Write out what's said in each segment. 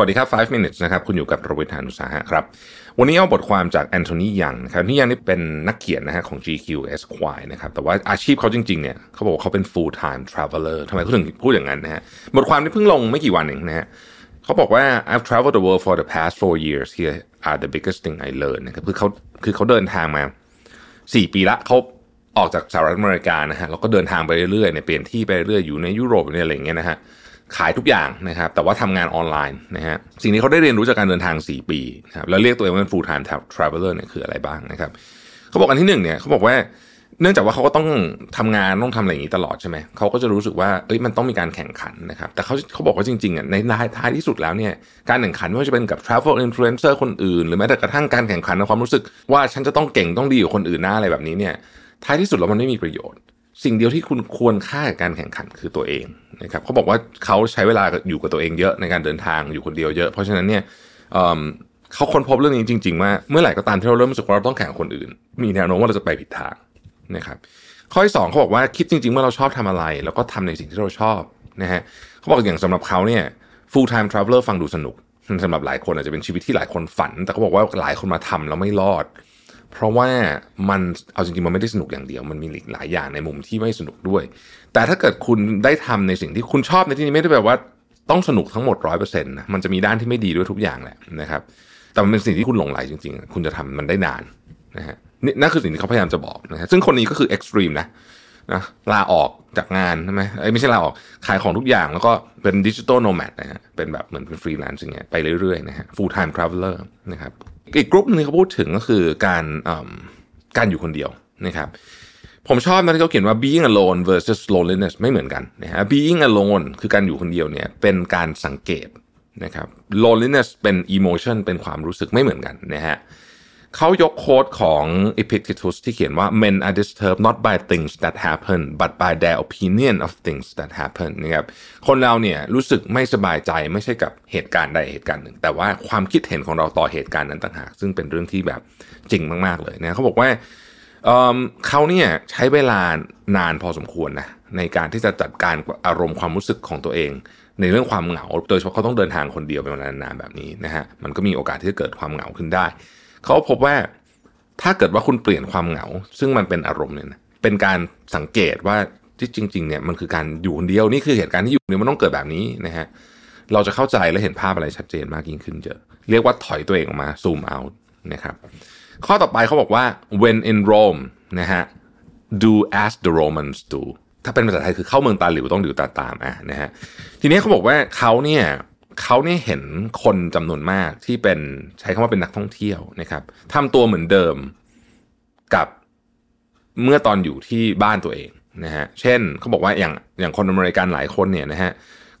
วัสดีครับ 5 minutes นะครับ คุณอยู่กับรวิทานุสาหะครับ วันนี้เอาบทความจากแอนโทนียังครับนี่ยังนี่เป็นนักเขียนนะฮะของ GQ Esquire นะครับ แต่ว่าอาชีพเขาจริง ๆ เนี่ยเขาบอกว่าเขาเป็น full time traveler ทำไมเขาถึงพูดอย่างนั้นนะฮะ บทความนี้เพิ่งลงไม่กี่วันเองนะฮะเขาบอกว่า I've traveled the world for the past four years here are the biggest thing I learned นะครับ คือเขาคือเขาเดินทางมาสี่ปีละเขาออกจากสหรัฐอเมริกานะฮะ แล้วก็เดินทางไปเรื่อยๆเนี่ยเปลี่ยนที่ไปเรื่อยอยู่ในยุโรปเนี่ยอะไรอย่างเงี้ยนะฮะ ขายทุกอย่างนะครับแต่ว่าทำงานออนไลน์นะฮะสิ่งที่เขาได้เรียนรู้จากการเดินทาง 4 ปีนะครับแล้วเรียกตัวเองว่าเป็น full time traveler เนี่ยคืออะไรบ้างนะครับเขาบอกอันที่หนึ่งเนี่ยเขาบอกว่าเนื่องจากว่าเขาก็ต้องทำงานต้องทำอะไรอย่างนี้ตลอดใช่ไหมเขาก็จะรู้สึกว่าเอ้ยมันต้องมีการแข่งขันนะครับแต่เขาเขาบอกว่าจริงๆอะในท้ายที่สุดแล้วเนี่ยการแข่งขันไม่ว่าจะเป็นกับ travel influencer คนอื่น หรือแม้แต่กระทั่งการแข่งขันในความรู้สึกว่าฉันจะต้องเก่งต้องดีกว่าคนอื่นหน้าอะไรแบบนี้เนี่ยท้ายที่สุดแล้วมันไม่มีประโยชน์ สิ่งเดียวที่คุณควรค่ากับการแข่งขันคือตัวเองนะครับเขาบอกว่าเขาใช้เวลาอยู่กับตัวเองเยอะในการเดินทางอยู่คนเดียวเยอะเพราะฉะนั้นเนี่ยเขาค้นพบเรื่องนี้จริงๆว่าเมื่อไหร่ก็ตามที่เราเริ่มรู้สึกว่าเราต้องแข่งคนอื่น มีแนวโน้มว่าเราจะไปผิดทางนะครับข้อที่สองเขาบอกว่าคิดจริงๆว่าเราชอบทำอะไร แล้วก็ทำในสิ่งที่เราชอบนะฮะเขาบอกอย่างสำหรับเขาเนี่ย full time traveler ฟังดูสนุกสำหรับหลายคนอาจจะเป็นชีวิตที่หลายคนฝัน แต่เขาบอกว่าหลายคนมาทำแล้วไม่รอด เพราะว่ามันเอาจริงๆมันไม่ได้สนุกอย่างเดียว มันมีหลายอย่างในมุมที่ไม่สนุกด้วย แต่ถ้าเกิดคุณได้ทำในสิ่งที่คุณชอบในที่นี้ไม่ได้แปลว่าต้องสนุกทั้งหมดร้อยเปอร์เซ็นต์นะมันจะมีด้านที่ไม่ดีด้วยทุกอย่างแหละนะครับ แต่มันเป็นสิ่งที่คุณหลงไหลจริงๆ คุณจะทำมันได้นานนะฮะนี่นั่นคือสิ่งที่เขาพยายามจะบอกนะฮะซึ่งคนนี้ก็คือ extreme นะนะลาออกจากงานใช่ไหมไม่ใช่ลาออกขายของทุกอย่างแล้วก็เป็น digital nomad นะฮะเป็นแบบเหมือนเป็นฟรีแลนซ์อย่างเงี้ยไปเรื่อยๆนะฮะ full time traveler นะครับ อีกกลุ่มนึงเขาพูดถึงก็คือการการอยู่คนเดียวนะครับผมชอบนะที่เขาเขียนว่า being alone versus loneliness ไม่เหมือนกันนะฮะ being alone คือการอยู่คนเดียวเนี่ยเป็นการสังเกตนะครับ loneliness เป็น emotion เป็นความรู้สึกไม่เหมือนกันนะฮะ เขายกโค้ดของ Epictetus ที่เขียนว่า men are disturbed not by things that happen but by their opinion of things that happen นะครับคนเราเนี่ยรู้สึกไม่สบายใจไม่ใช่กับเหตุการณ์ใดเหตุการณ์หนึ่ง แต่ว่าความคิดเห็นของเราต่อเหตุการณ์นั้นต่างหากซึ่งเป็นเรื่องที่แบบจริงมากๆเลยนะเขาบอกว่าเขาเนี่ยใช้เวลานานพอสมควรนะในการที่จะจัดการอารมณ์ความรู้สึกของตัวเอง ในเรื่องความเหงา โดยเฉพาะเขาต้องเดินทางคนเดียวเป็นเวลานานแบบนี้นะฮะมันก็มีโอกาสที่จะเกิดความเหงาขึ้นได้ เขาพบว่าถ้าเกิดว่าคุณเปลี่ยนความเหงา ซึ่งมันเป็นอารมณ์เนี่ยเป็นการสังเกตว่าที่จริงๆเนี่ยมันคือการอยู่คนเดียวนี่คือเหตุการณ์ที่อยู่เนี่ยมันต้องเกิดแบบนี้นะฮะเราจะเข้าใจและเห็นภาพอะไรชัดเจนมากยิ่งขึ้นเยอะเรียกว่าถอยตัวเองออกมาซูมเอานะครับข้อต่อไปเขาบอกว่า when in Rome นะฮะ do as the Romans do ถ้าเป็นภาษาไทยคือเข้าเมืองตาหลิวต้องดิวตาตามอะนะฮะทีนี้เขาบอกว่าเขาเนี่ย เขาเนี่ยเห็นคนจำนวนมากที่เป็นใช้คำว่าเป็นนักท่องเที่ยวนะครับทำตัวเหมือนเดิมกับเมื่อตอนอยู่ที่บ้านตัวเองนะฮะเช่นเขาบอกว่าอย่างอย่างคนอเมริกันหลายคนเนี่ยนะฮะ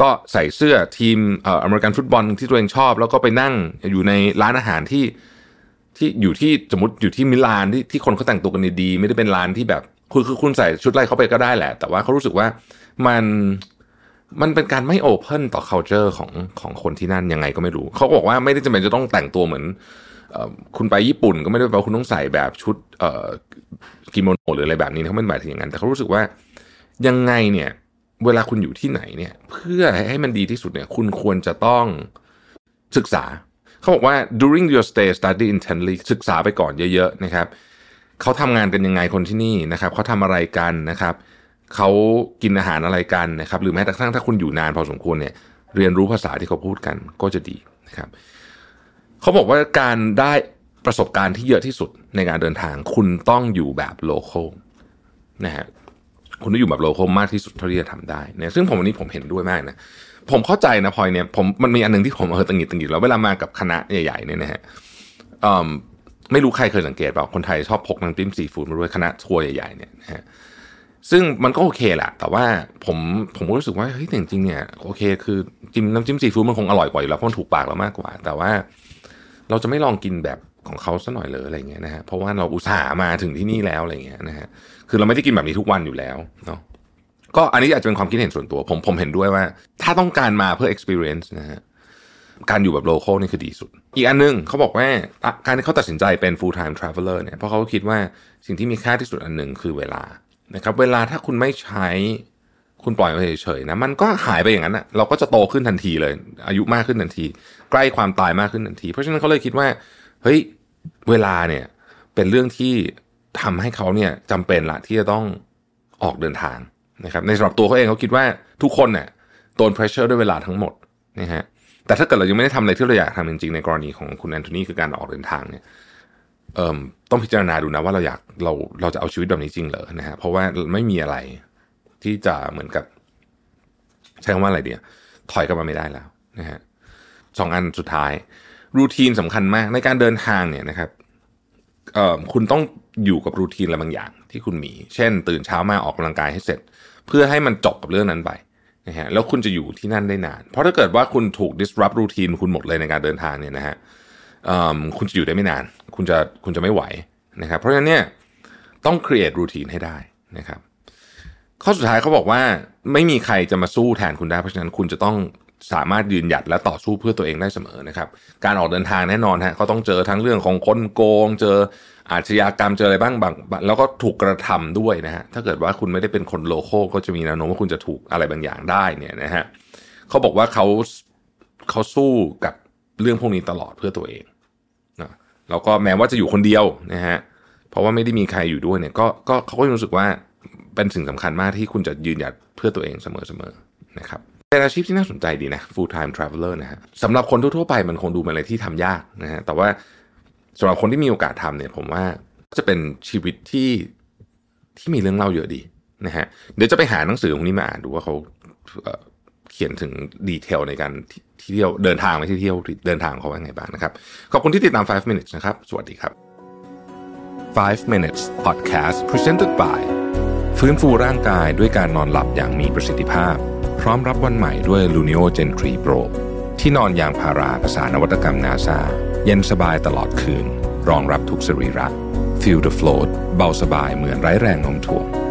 ก็ใส่เสื้อทีมเอ่ออเมริกันฟุตบอลที่ตัวเองชอบ แล้วก็ไปนั่งอยู่ในร้านอาหารที่ที่อยู่ที่สมมติอยู่ที่มิลานที่ที่คนเขาแต่งตัวกันดีๆไม่ได้เป็นร้านที่แบบคือคือคุณใส่ชุดอะไรเขาไปก็ได้แหละ แต่ว่าเขารู้สึกว่ามัน มันเป็นการไม่โอเพนต่อ culture ของของคนที่นั่นยังไงก็ไม่รู้ เขาบอกว่าไม่ได้จำเป็นจะต้องแต่งตัวเหมือนคุณไปญี่ปุ่นก็ไม่ได้แปลว่าคุณต้องใส่แบบชุดกิโมโนหรืออะไรแบบนี้เขาไม่หมายถึงอย่างนั้น แต่เขารู้สึกว่ายังไงเนี่ย เวลาคุณอยู่ที่ไหนเนี่ย เพื่อให้มันดีที่สุดเนี่ย คุณควรจะต้องศึกษา เขาบอกว่า during your stay study intently ศึกษาไปก่อนเยอะ ๆ นะครับ เขาทำงานกันยังไงคนที่นี่นะครับ เขาทำอะไรกันนะครับ เขากินอาหารอะไรกันนะครับ หรือแม้แต่กระทั่งถ้าคุณอยู่นานพอสมควรเนี่ย เรียนรู้ภาษาที่เขาพูดกันก็จะดีนะครับ เขาบอกว่าการได้ประสบการณ์ที่เยอะที่สุดในการเดินทาง คุณต้องอยู่แบบ local นะฮะคุณต้องอยู่แบบ local มากที่สุดเท่าที่จะทำได้นะซึ่งผมวันนี้ผมเห็นด้วยมากนะผมเข้าใจนะพอยเนี่ยผมมันมีอันนึงที่ผมเออตะหงิดตะหงิดแล้วเวลามากับคณะใหญ่ๆเนี่ยนะฮะไม่รู้ใครเคยสังเกตเปล่าคนไทยชอบพกน้ำจิ้มซีฟู้ดมาด้วยคณะทัวร์ใหญ่ๆเนี่ยนะฮะ ซึ่งมันก็โอเคแหละ แต่ว่าผมผมก็รู้สึกว่าเฮ้ยจริงๆเนี่ยโอเค คือจิ้มน้ำจิ้มซีฟู้ดมันคงอร่อยกว่าอยู่แล้วเพราะมันถูกปากเรามากกว่า แต่ว่าเราจะไม่ลองกินแบบของเขาซะหน่อยเลยอะไรเงี้ยนะฮะเพราะว่าเราอุตส่าห์มาถึงที่นี่แล้วอะไรเงี้ยนะฮะคือเราไม่ได้กินแบบนี้ทุกวันอยู่แล้วเนาะก็อันนี้อาจจะเป็นความคิดเห็นส่วนตัว ผมผมเห็นด้วยว่า ถ้าต้องการมาเพื่อ experience นะฮะการอยู่แบบโลเคอลนี่คือดีสุด อีกอันนึงเขาบอกว่าการที่เขาตัดสินใจเป็น full time traveler เนี่ยเพราะเขาคิดว่าสิ่งที่มีค่าที่สุดอันหนึ่งคือเวลา นะครับเวลาถ้าคุณไม่ใช้คุณปล่อยไปเฉยๆนะมันก็หายไปอย่างนั้นอะเราก็จะโตขึ้นทันทีเลย อายุมากขึ้นทันที ใกล้ความตายมากขึ้นทันที เพราะฉะนั้นเขาเลยคิดว่าเฮ้ยเวลาเนี่ยเป็นเรื่องที่ทำให้เขาเนี่ยจำเป็นละที่จะต้องออกเดินทางนะครับในสำหรับตัวเขาเองเขาคิดว่าทุกคนเนี่ยโดน pressure ด้วยเวลาทั้งหมดนะฮะแต่ถ้าเกิดเรายังไม่ได้ทำอะไรที่เราอยากทำจริงๆในกรณีของคุณแอนโทนีคือการออกเดินทางเนี่ย ต้องพิจารณาดูนะว่าเราอยากเราเราจะเอาชีวิตแบบนี้จริงเหรอนะฮะเพราะว่าไม่มีอะไรที่จะเหมือนกับ ใช้คำว่าอะไรเดียวถอยกลับมาไม่ได้แล้วนะฮะสองอันสุดท้าย รูทีนสำคัญมากในการเดินทางเนี่ยนะครับเอ่อคุณต้องอยู่กับรูทีนอะไรบางอย่าง ที่คุณมี เช่น ตื่นเช้ามาออกกำลังกายให้เสร็จ เพื่อให้มันจบกับเรื่องนั้นไปนะฮะแล้วคุณจะอยู่ที่นั่นได้นาน เพราะถ้าเกิดว่าคุณถูก disrupt รูทีนคุณหมดเลยในการเดินทางเนี่ยนะฮะ คุณจะอยู่ได้ไม่นาน คุณจะคุณจะไม่ไหวนะครับ เพราะฉะนั้นเนี่ยต้อง create รูทีนให้ได้นะครับ ข้อสุดท้ายเขาบอกว่าไม่มีใครจะมาสู้แทนคุณได้ เพราะฉะนั้นคุณจะต้องสามารถยืนหยัดและต่อสู้เพื่อตัวเองได้เสมอนะครับ การออกเดินทางแน่นอนฮะเขาต้องเจอทั้งเรื่องของคนโกง เจออาชญากรรมเจออะไรบ้างบางแล้วก็ถูกกระทำด้วยนะฮะถ้าเกิดว่าคุณไม่ได้เป็นคนโลโก้ก็จะมีแนวโน้มว่าคุณจะถูกอะไรบางอย่างได้เนี่ยนะฮะเขาบอกว่าเขาเขาสู้กับเรื่องพวกนี้ตลอดเพื่อตัวเอง แล้วก็แม้ว่าจะอยู่คนเดียวนะฮะเพราะว่าไม่ได้มีใครอยู่ด้วยเนี่ยก็ก็เขาก็รู้สึกว่าเป็นสิ่งสำคัญมากที่คุณจะยืนหยัดเพื่อตัวเองเสมอๆนะครับเป็นอาชีพที่น่าสนใจดีนะ full time traveler นะฮะสำหรับคนทั่วๆไปมันคงดูเป็นอะไรที่ทำยากนะฮะแต่ว่าสำหรับคนที่มีโอกาสทำเนี่ย ผมว่าจะเป็นชีวิตที่ที่มีเรื่องเล่าเยอะดีนะฮะเดี๋ยวจะไปหาหนังสือพวกนี้มาอ่านดูว่าเขา เขียนถึงดีเทลในการที่เที่ยวเดินทางไปที่เที่ยวเดินทางเขาว่าไงบ้างนะครับ ขอบคุณที่ติดตาม 5 minutes นะครับ สวัสดีครับ 5 minutes podcast presented by ฟื้นฟูร่างกายด้วยการนอนหลับอย่างมีประสิทธิภาพ พร้อมรับวันใหม่ด้วย Luno Gen 3 Pro ที่นอนยางพาราภาษานวัตกรรมนาซาเย็นสบายตลอดคืน รองรับทุกสรีระ Feel the float เบาสบายเหมือนไร้แรงโน้มถ่วง